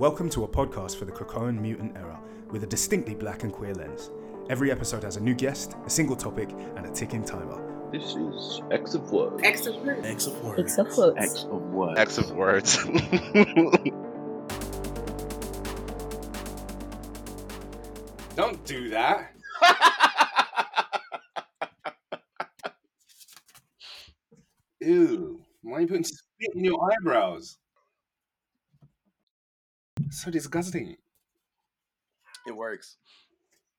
Welcome to a podcast for the Krakoan mutant era with a distinctly black and queer lens. Every episode has a new guest, a single topic, and a ticking timer. This is X of Words. X of words. X of words. X of words. X of Words. X of words. Don't do that. Ew. Why are you putting spit in your eyebrows? So disgusting. It works.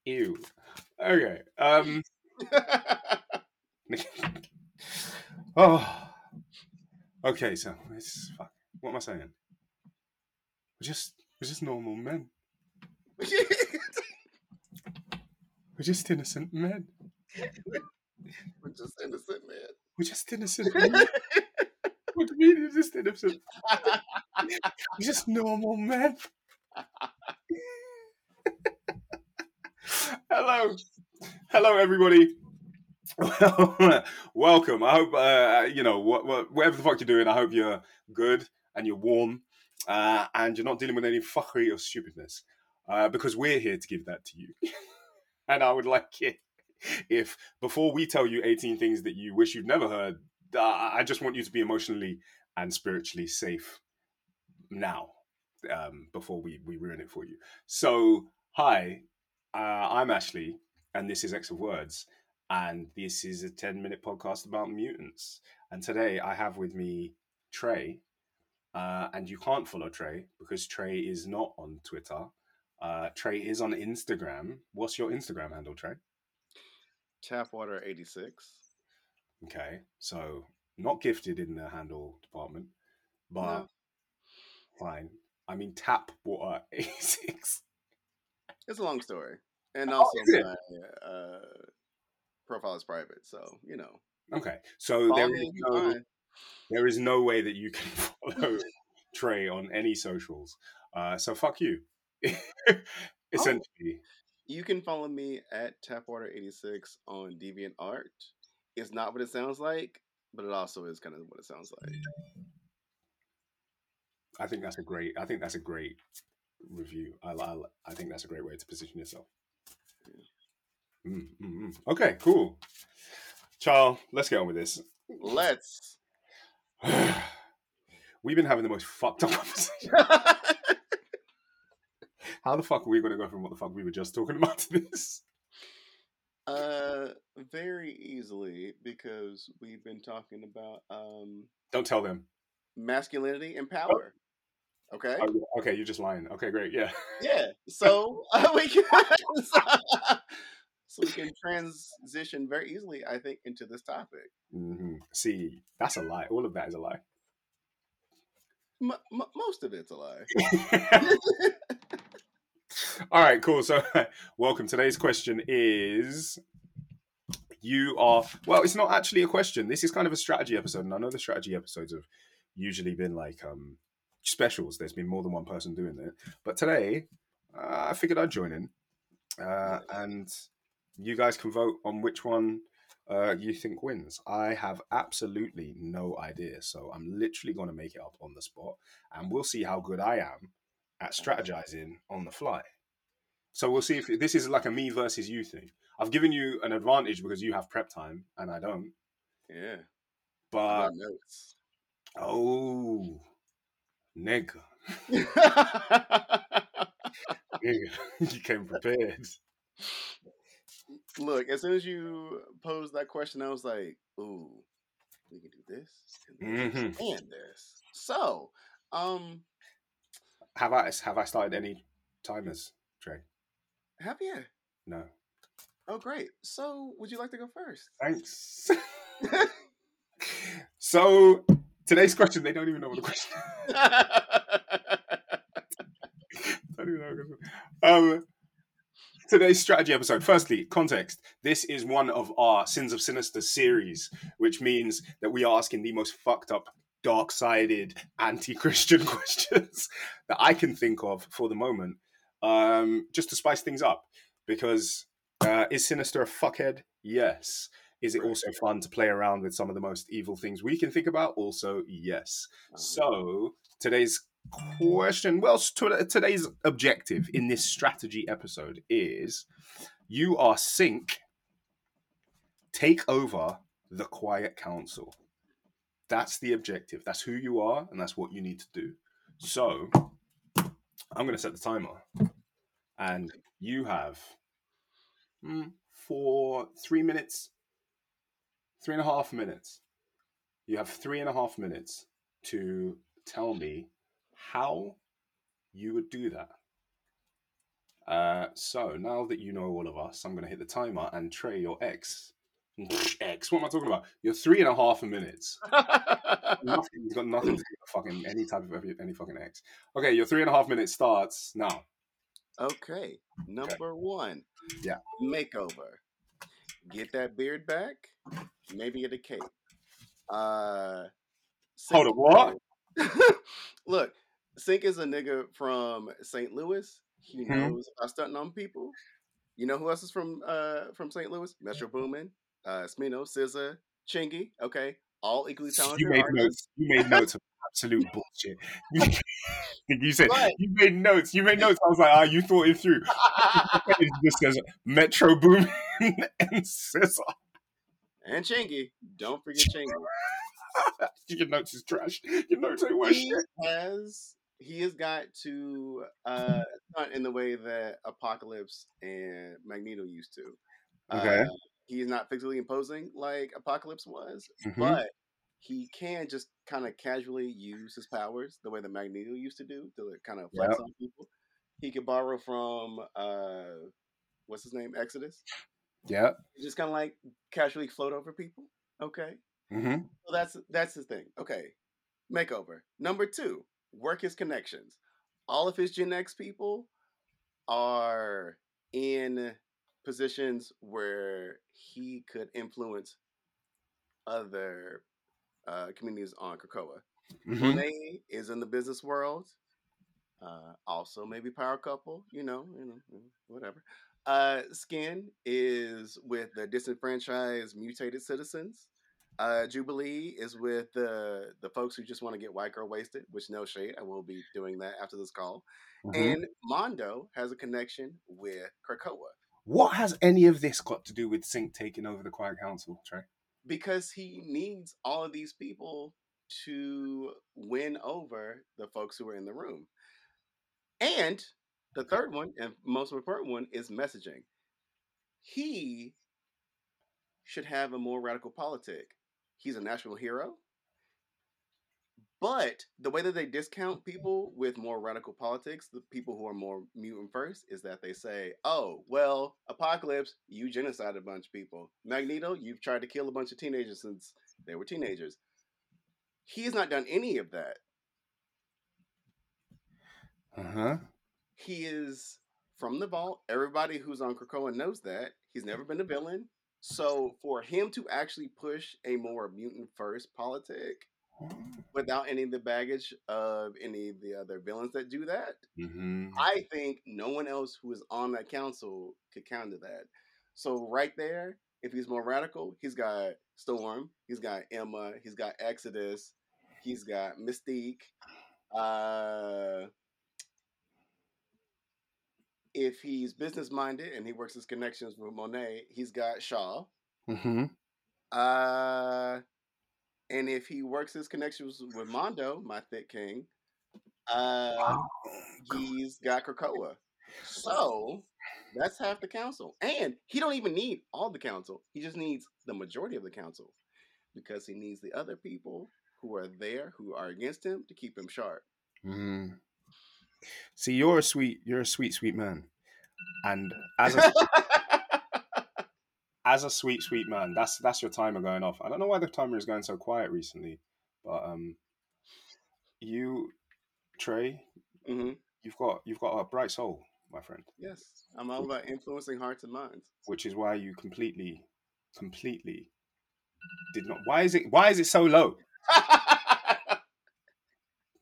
Ew. Okay. Um. oh. Okay. So it's fuck. What am I saying? We're just we're just normal men. We're just innocent men. We're just innocent, men. We're just innocent men. what do you mean just innocent? We're just normal men. Hello. Hello, everybody. Welcome. I hope, uh, you know, what, what, whatever the fuck you're doing, I hope you're good and you're warm uh, and you're not dealing with any fuckery or stupidness uh, because we're here to give that to you. and I would like it if, before we tell you 18 things that you wish you'd never heard, uh, I just want you to be emotionally and spiritually safe now um, before we, we ruin it for you. So, hi, uh, I'm Ashley, and this is X of Words, and this is a 10 minute podcast about mutants. And today I have with me Trey, uh, and you can't follow Trey because Trey is not on Twitter. Uh, Trey is on Instagram. What's your Instagram handle, Trey? Tapwater86. Okay, so not gifted in the handle department, but No. Fine. I mean, tap water 86. It's a long story. And Oh, also, it? my uh, profile is private. So, you know. Okay, so follow there is no there is no way that you can follow Trey on any socials. Uh, so fuck you. Essentially, You can follow me at Tapwater86 on DeviantArt. It's not what it sounds like, but it also is kind of what it sounds like. I think that's a great. I think that's a great review. I, I, I think that's a great way to position yourself. Mm, mm, mm. Okay, cool. Charles, let's get on with this. Let's. We've been having the most fucked up conversation. How the fuck are we going to go from what the fuck we were just talking about to this? uh, very easily because we've been talking about um Don't tell them. masculinity and power. Okay. Okay, you're just lying. Okay, great. Yeah. Yeah. So uh, we can so we can transition very easily, I think, into this topic. hmm See, that's a lie. All of that is a lie. M- m- most of it's a lie. All right, cool. So, welcome. Today's question is you are well, it's not actually a question. This is kind of a strategy episode, and I know the strategy episodes have usually been like um specials. There's been more than one person doing it, but today uh, I figured I'd join in, uh, and you guys can vote on which one uh, you think wins. I have absolutely no idea, so I'm literally going to make it up on the spot, and we'll see how good I am at strategizing on the fly. So we'll see if this is like a me versus you thing. I've given you an advantage because you have prep time and I don't. Yeah. But oh, nigga, nigga, you came prepared. Look, as soon as you posed that question, I was like, "Ooh, we can do this and this Mhm. and this." So, um, Have I have I started any timers, Trey? have you? No. Oh, great. So, would you like to go first? Thanks. so today's question, they don't even know what the question. don't even know what. Um, today's strategy episode. Firstly, context. This is one of our Sins of Sinister series, which means that we are asking the most fucked up, dark sided, anti Christian questions that I can think of for the moment, um, just to spice things up. Because uh, is Sinister a fuckhead? Yes. Is it also fun to play around with some of the most evil things we can think about? Also, yes. Um, So today's question. Well, today's objective in this strategy episode is you are Synch. Take over the quiet council. That's the objective. That's who you are, and that's what you need to do. So, I'm going to set the timer, and you have mm, for three minutes, three and a half minutes. You have three and a half minutes to tell me how you would do that. Uh, so now that you know all of us, I'm going to hit the timer and Trey, your ex, X. What am I talking about? You're three and a half minutes. nothing, he's got nothing to do with fucking any type of any fucking X. Okay, your three and a half minutes starts now. Okay, number one. Yeah. Makeover. Get that beard back. Maybe get a cape. Uh, Hold on, what? Look, Synch is a nigga from St. Louis. He Mhm. knows about stunting on people. You know who else is from uh from St. Louis? Metro Boomin, uh Smino, SZA, Chingy. Okay, all equally talented. You made artists. notes. You made notes of absolute bullshit. you said you made notes. You made notes. I was like, ah, you thought it through. it just says Metro And SZA. and Chingy. Don't forget Chingy. Your notes is trash. Your notes ain't worth he shit. has he has got to uh not in the way that Apocalypse and Magneto used to. Okay. Uh, he's not physically imposing like Apocalypse was, Mhm. but he can just kind of casually use his powers the way that Magneto used to do to kind of flex Yep. on people. He could borrow from uh what's his name? Exodus. Yeah. Just kind of like casually float over people. Okay. Mm-hmm. So that's that's the thing. Okay. Makeover. Number two, work his connections. All of his Gen X people are in positions where he could influence other uh, communities on Krakoa. Mm-hmm. Monet is in the business world. Uh, also, maybe power couple. You know, you know, whatever. Uh, Skin is with the disenfranchised, mutated citizens. Uh, Jubilee is with the the folks who just want to get white girl wasted. Which no shade, I will be doing that after this call. Mm-hmm. And Mondo has a connection with Krakoa What has any of this got to do with Synch taking over the Quiet Council, Trey? because he needs all of these people to win over the folks who are in the room. And the third one, and most important one, is messaging. He should have a more radical politic. He's a national hero. But the way that they discount people with more radical politics, the people who are more mutant first, is that they say, oh, well, Apocalypse, you genocided a bunch of people. Magneto, you've tried to kill a bunch of teenagers since they were teenagers. He's not done any of that. Uh huh. He is from the vault. Everybody who's on Krakoa knows that. He's never been a villain. So for him to actually push a more mutant first politic without any of the baggage of any of the other villains that do that, Mm-hmm. I think no one else who is on that council could counter that. So right there, if he's more radical, he's got Storm, he's got Emma, he's got Exodus, he's got Mystique. Uh, if he's business minded and he works his connections with Monet, he's got Shaw. Mm-hmm. Uh, and if he works his connections with Mondo, my thick king, uh, he's got Krakoa. So that's half the council, and he don't even need all the council. He just needs the majority of the council because he needs the other people who are there who are against him to keep him sharp. Mm. See, you're a sweet, you're a sweet, sweet man, and as a as a sweet, sweet man, that's that's your timer going off. I don't know why the timer is going so quiet recently, but um, you, Trey, hmm you've got you've got a bright soul, my friend, Yes, I'm all about influencing hearts and minds. which is why you completely, completely did not. Why is it? Why is it so low?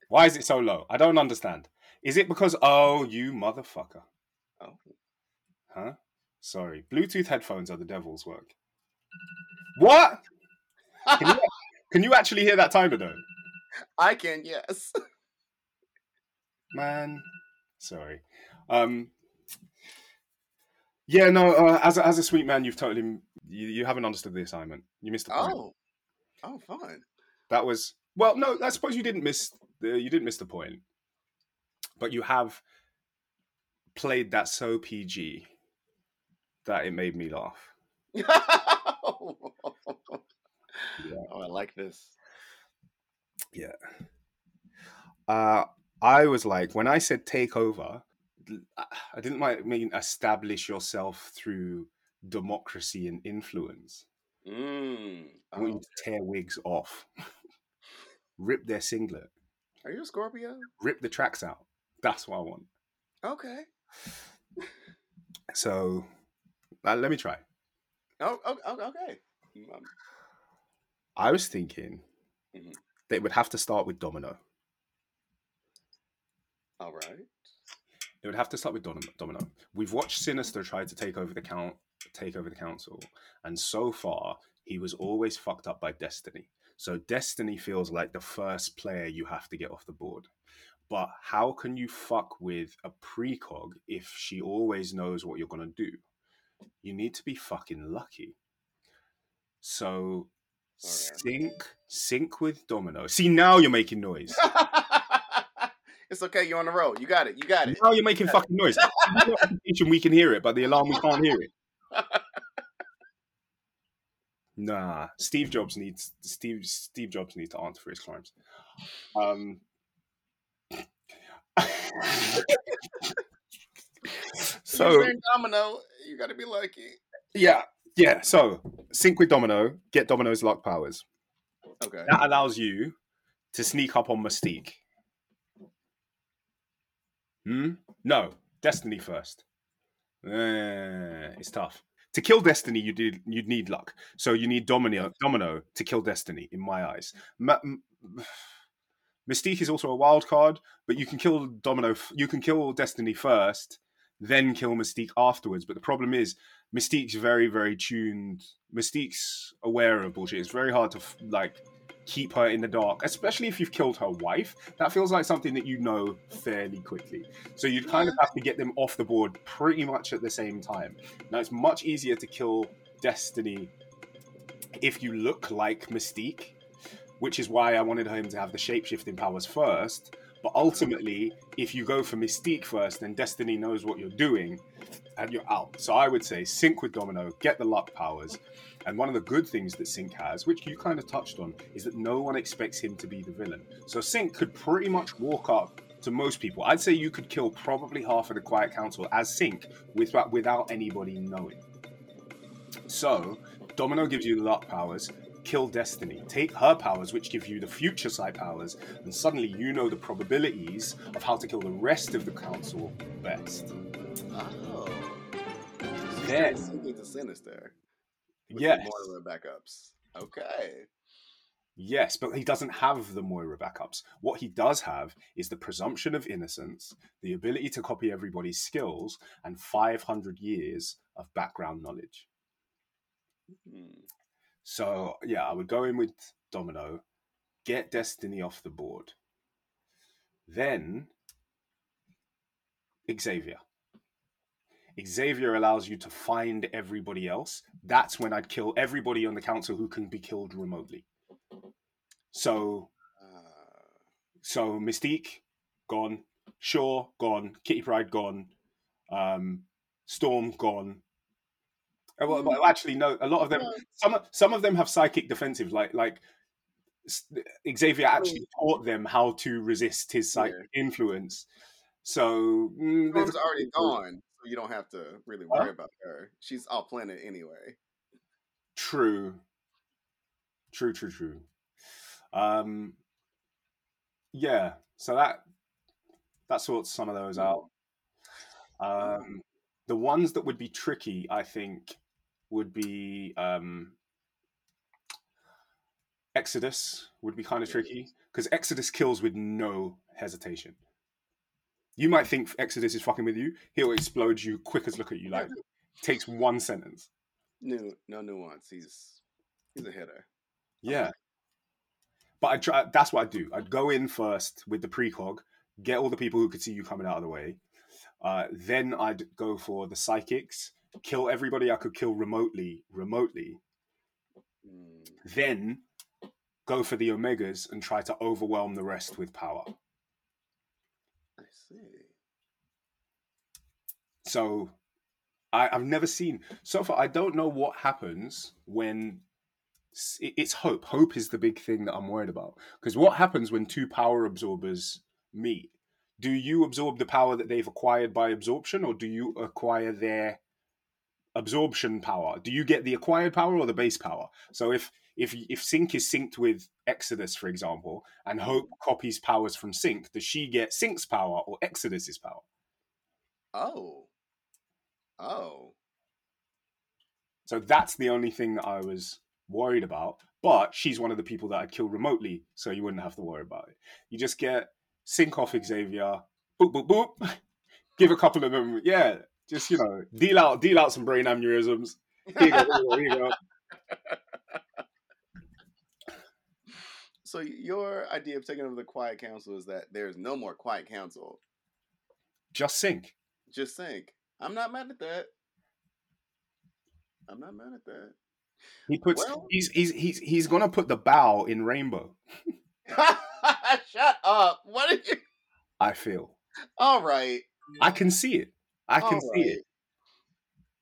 Why is it so low? I don't understand. Is it because oh you motherfucker? oh, Huh? Sorry. Bluetooth headphones are the devil's work. What? Can you, can you actually hear that timer though? I can, yes. man. Sorry. Um. Yeah, no. Uh, as a, as a sweet man, you've totally you, you haven't understood the assignment. You missed the point. Oh, oh, fun. That was well. No, I suppose you didn't miss the you didn't miss the point, but you have played that so PG that it made me laugh. oh, I like this. Yeah. Uh, I was like, when I said take over, I didn't like mean establish yourself through democracy and influence. Mm. I want Oh, you to tear wigs off, rip their singlet, are you a Scorpio? rip the tracks out. That's what I want. Okay. So uh, let me try. Oh, oh, oh, okay. Um, I was thinking Mhm. that it would have to start with Domino. all right. It would have to start with Dom- Domino. We've watched Sinister try to take over the count, take over the council, and so far he was always fucked up by Destiny. So Destiny feels like the first player you have to get off the board. But how can you fuck with a precog if she always knows what you're gonna do? You need to be fucking lucky. So sync, sync with Domino. See now you're making noise. it's okay. You're on the road. You got it. You got it. Now you're making fucking noise. We can hear it, but the alarm we can't hear it. Nah, Steve Jobs needs Steve Steve Jobs needs to answer for his crimes. Um, So Domino, you got to be lucky. yeah, yeah. So sync with Domino, get Domino's luck powers. Okay. That allows you to sneak up on Mystique. Hmm? No, Destiny first. Eh, it's tough. To kill Destiny, you did you'd need luck. So you need Domino Domino to kill Destiny. In my eyes, Ma- Mystique is also a wild card, but you can kill Domino. You can kill Destiny first, then kill Mystique afterwards. But the problem is, Mystique's very very tuned. Mystique's aware of bullshit. It's very hard to like keep her in the dark, especially if you've killed her wife. That feels like something that you know fairly quickly. So you'd kind of have to get them off the board pretty much at the same time. Now it's much easier to kill Destiny if you look like Mystique, which is why I wanted him to have the shapeshifting powers first. But ultimately, if you go for Mystique first, then Destiny knows what you're doing and you're out. So I would say sync with Domino, get the luck powers. And one of the good things that Synch has, which you kind of touched on, is that no one expects him to be the villain. So Synch could pretty much walk up to most people. I'd say you could kill probably half of the Quiet Council as Synch without, without anybody knowing. So Domino gives you luck powers. Kill Destiny. Take her powers, which give you the future sight powers, and suddenly you know the probabilities of how to kill the rest of the council best. Oh. Then- Something to sinister. Yes. the Moira backups. Okay. Yes, but he doesn't have the Moira backups. What he does have is the presumption of innocence, the ability to copy everybody's skills, and 500 years of background knowledge. Hmm. So, yeah, I would go in with Domino, get Destiny off the board. Then, Xavier. Xavier allows you to find everybody else. That's when I'd kill everybody on the council who can be killed remotely. So, So Mystique gone, Shaw gone, Kitty Pryde gone, um, Storm gone. Uh, Well, well, actually, no. A lot of them, some some of them have psychic defensives. Like like Xavier actually taught them how to resist his psychic influence. So mm, there's already gone, so you don't have to really Huh? worry about her. She's off planet anyway. True. True, true, true. Um yeah, so that that sorts some of those out. Um the ones that would be tricky, I think, would be um Exodus would be kind of tricky because Exodus kills with no hesitation. You might think Exodus is fucking with you. He'll explode you quick as look at you. Like takes one sentence. No, no nuance. He's he's a hitter. Yeah. But I try. That's what I do. I'd go in first with the precog, get all the people who could see you coming out of the way. Uh, then I'd go for the psychics, kill everybody I could kill remotely, remotely. Mm, Then go for the omegas and try to overwhelm the rest with power. I see. So I, I've never seen so far. I don't know what happens when it's hope. Hope is the big thing that I'm worried about. Because what happens when two power absorbers meet? Do you absorb the power that they've acquired by absorption, or do you acquire their absorption power? Do you get the acquired power or the base power? So if if if Synch is synced with Exodus, for example, and mm-hmm. Hope copies powers from Synch, does she get Synch's power or Exodus's power? Oh. Oh. So that's the only thing that I was worried about. But she's one of the people that I'd kill remotely, so you wouldn't have to worry about it. You just get sync off Xavier, boop boop boop, give a couple of them, yeah, just you know, deal out deal out some brain aneurysms. Here you go, here you go. So your idea of taking over the Quiet Council is that there's no more Quiet Council. Just Synch. Just think. I'm not mad at that. I'm not mad at that. He puts Well- he's he's he's he's gonna put the bow in rainbow. Shut up. What did you I feel. All right. I can see it. I can All see it.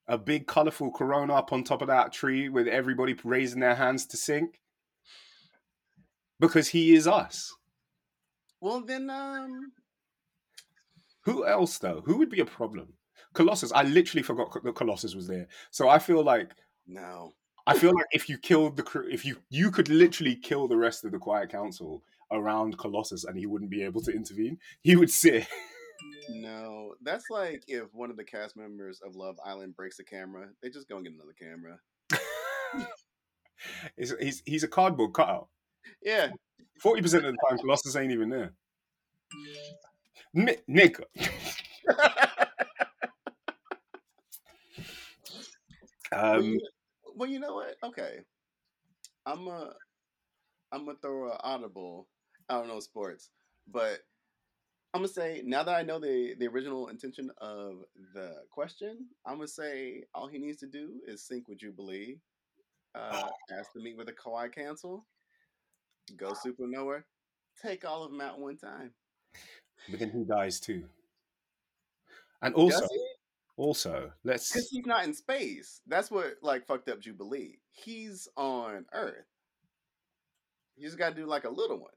A big colorful corona up on top of that tree with everybody raising their hands to sing. Because he is us. Well then um Who else though? Who would be a problem? Colossus. I literally forgot that Colossus was there. So I feel like no. I feel like if you killed the crew, if you you could literally kill the rest of the Quiet Council around Colossus and he wouldn't be able to intervene. He would sit. No. That's like if one of the cast members of Love Island breaks a camera, they just go and get another camera. he's, he's he's a cardboard cutout. Yeah. Forty percent of the time, Colossus ain't even there. N- nigga. Um, well, you know what? Okay. I'm a I'm gonna throw a audible. I don't know sports, but I'm gonna say now that I know the the original intention of the question, I'm gonna say all he needs to do is sync with Jubilee, uh, ask to meet with the Quiet Council, go supernova, take all of them at one time. but then he dies too. And also, also, let's Because he's not in space. That's what like fucked up Jubilee. He's on Earth. You just gotta do like a little one.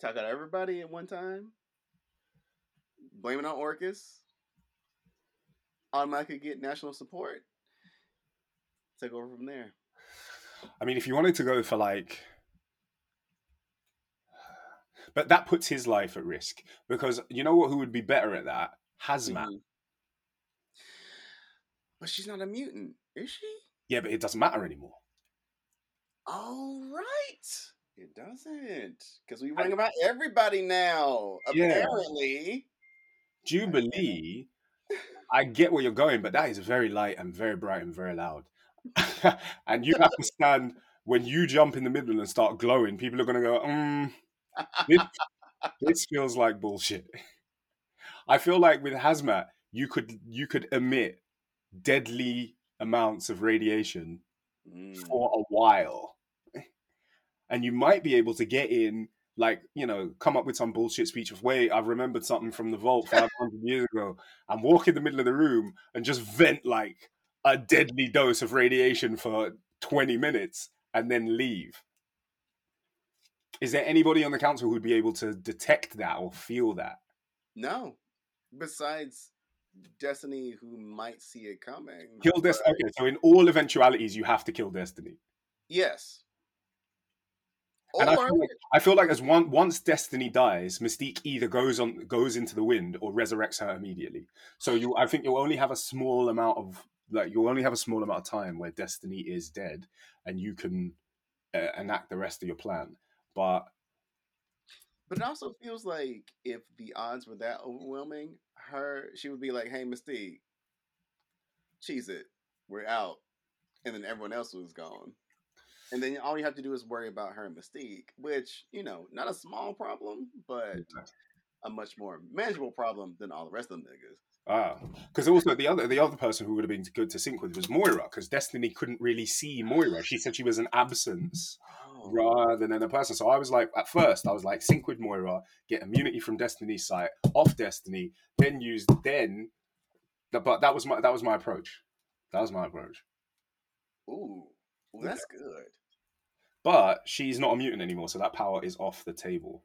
Talk out everybody at one time. Blame it on Orchis. Automatically get national support. Take over from there. I mean, if you wanted to go for like, but that puts his life at risk because you know what? Who would be better at that? Hazmat. Mhm. But she's not a mutant, is she? Yeah, but it doesn't matter anymore. All right. It doesn't. Because we bring about everybody now. Yeah. Apparently. Jubilee, I get where you're going, but that is very light and very bright and very loud. and you have to stand when you jump in the middle and start glowing. People are going to go, mm, this, this feels like bullshit. I feel like with hazmat, you could you could emit deadly amounts of radiation Mm. for a while. And you might be able to get in, like, you know, come up with some bullshit speech of, wait, I've remembered something from the vault 500 years ago, and walk in the middle of the room and just vent like a deadly dose of radiation for 20 minutes and then leave. Is there anybody on the council who'd be able to detect that or feel that? No. Besides Destiny, who might see it coming. Kill Destiny. Okay, so in all eventualities, you have to kill Destiny. Yes. And I feel like, I feel like as one once Destiny dies, Mystique either goes on goes into the wind or resurrects her immediately. So you, I think you'll only have a small amount of like you'll only have a small amount of time where Destiny is dead, and you can uh, enact the rest of your plan. But But it also feels like if the odds were that overwhelming, her she would be like, "Hey, Mystique, cheese it, we're out," and then everyone else was gone. And then all you have to do is worry about her and Mystique, which you know, not a small problem, but a much more manageable problem than all the rest of them niggas. Ah, because also the other the other person who would have been good to sync with was Moira, because Destiny couldn't really see Moira. She said she was an absence Oh, rather than a person. So I was like, at first, I was like, sync with Moira, get immunity from Destiny's sight, off Destiny, then use then. But that was my that was my approach. That was my approach. ooh, well, that's good. But she's not a mutant anymore, so that power is off the table.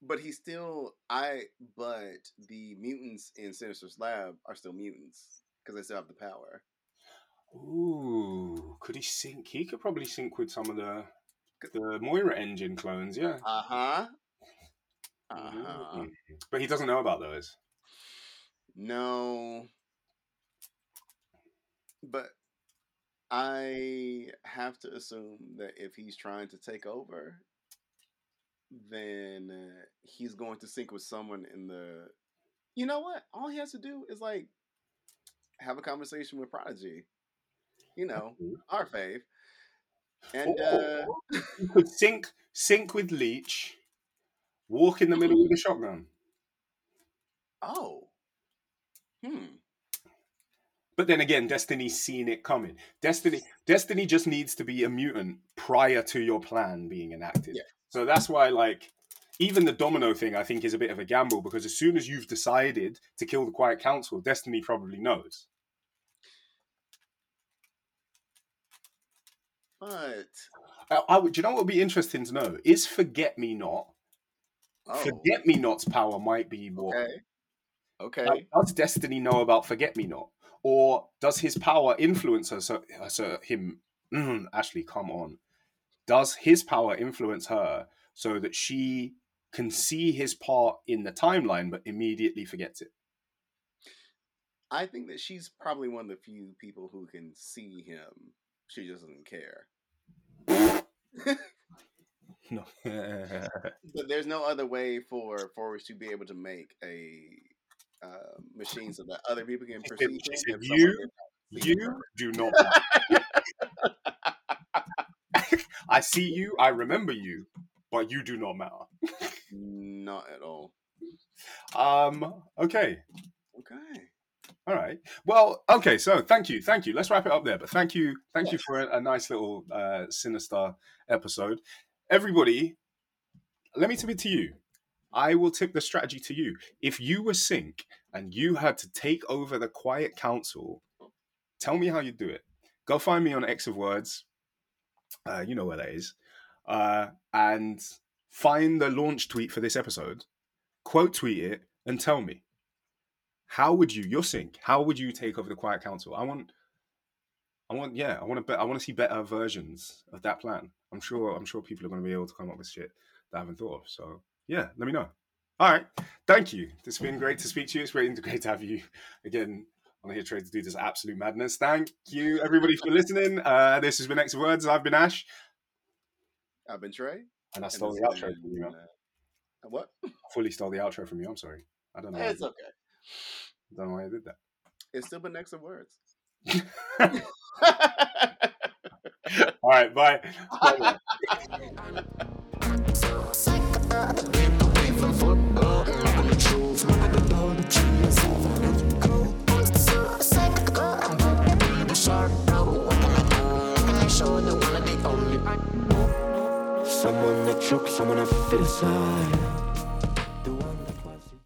But he still, I, but the mutants in Sinister's lab are still mutants because they still have the power. Ooh, could he sync? He could probably sync with some of the the Moira engine clones, yeah. Uh huh. Uh huh. Mm. But he doesn't know about those. No. But I have to assume that if he's trying to take over, then uh, he's going to sync with someone in the. You know what? All he has to do is like have a conversation with Prodigy. You know, our fave. And uh, you could sync sync with Leech, walk in the middle with a shotgun. oh, hmm. But then again, Destiny's seen it coming. Destiny Destiny just needs to be a mutant prior to your plan being enacted. Yeah. So that's why like even the domino thing I think is a bit of a gamble because as soon as you've decided to kill the Quiet Council, Destiny probably knows. But I, I would, do you know what would be interesting to know? Is Forget Me Not? oh, Forget Me Not's power might be more. okay, okay. Like, does Destiny know about Forget Me Not, or does his power influence her? So, so him, mm, Ashley, come on. Does his power influence her so that she can see his part in the timeline, but immediately forgets it? I think that she's probably one of the few people who can see him. She just doesn't care. No. But there's no other way for Forrest to be able to make a uh, machine so that other people can perceive she him. said, if "You- you do not. I see you. I remember you, but you do not matter. Not at all. Um. Okay. Okay. All right. Well, okay. So thank you, thank you. Let's wrap it up there. But thank you, thank you for a, a nice little uh, sinister episode. Everybody, let me tip it to you. I will tip the strategy to you. If you were Synch and you had to take over the Quiet Council, tell me how you do it. Go find me on X of Words. Uh, you know where that is. Uh, and find the launch tweet for this episode. Quote tweet it and tell me how would you your sync how would you take over the quiet council i want i want yeah i want to bet i want to see better versions of that plan i'm sure i'm sure people are going to be able to come up with shit that i haven't thought of so yeah let me know. All right. Thank you. It's been great to speak to you. It's great, great to have you again on here Trey to do this absolute madness. Thank you everybody for listening. Uh this has been Next words. I've been ash. I've been Trey. and i stole this the outro from you man. uh, What? fully stole the outro from you. I'm sorry. I don't know I It's okay. don't know why i did that. It's still been X of Words. all right. Bye, bye. Someone that chokes, someone I feel inside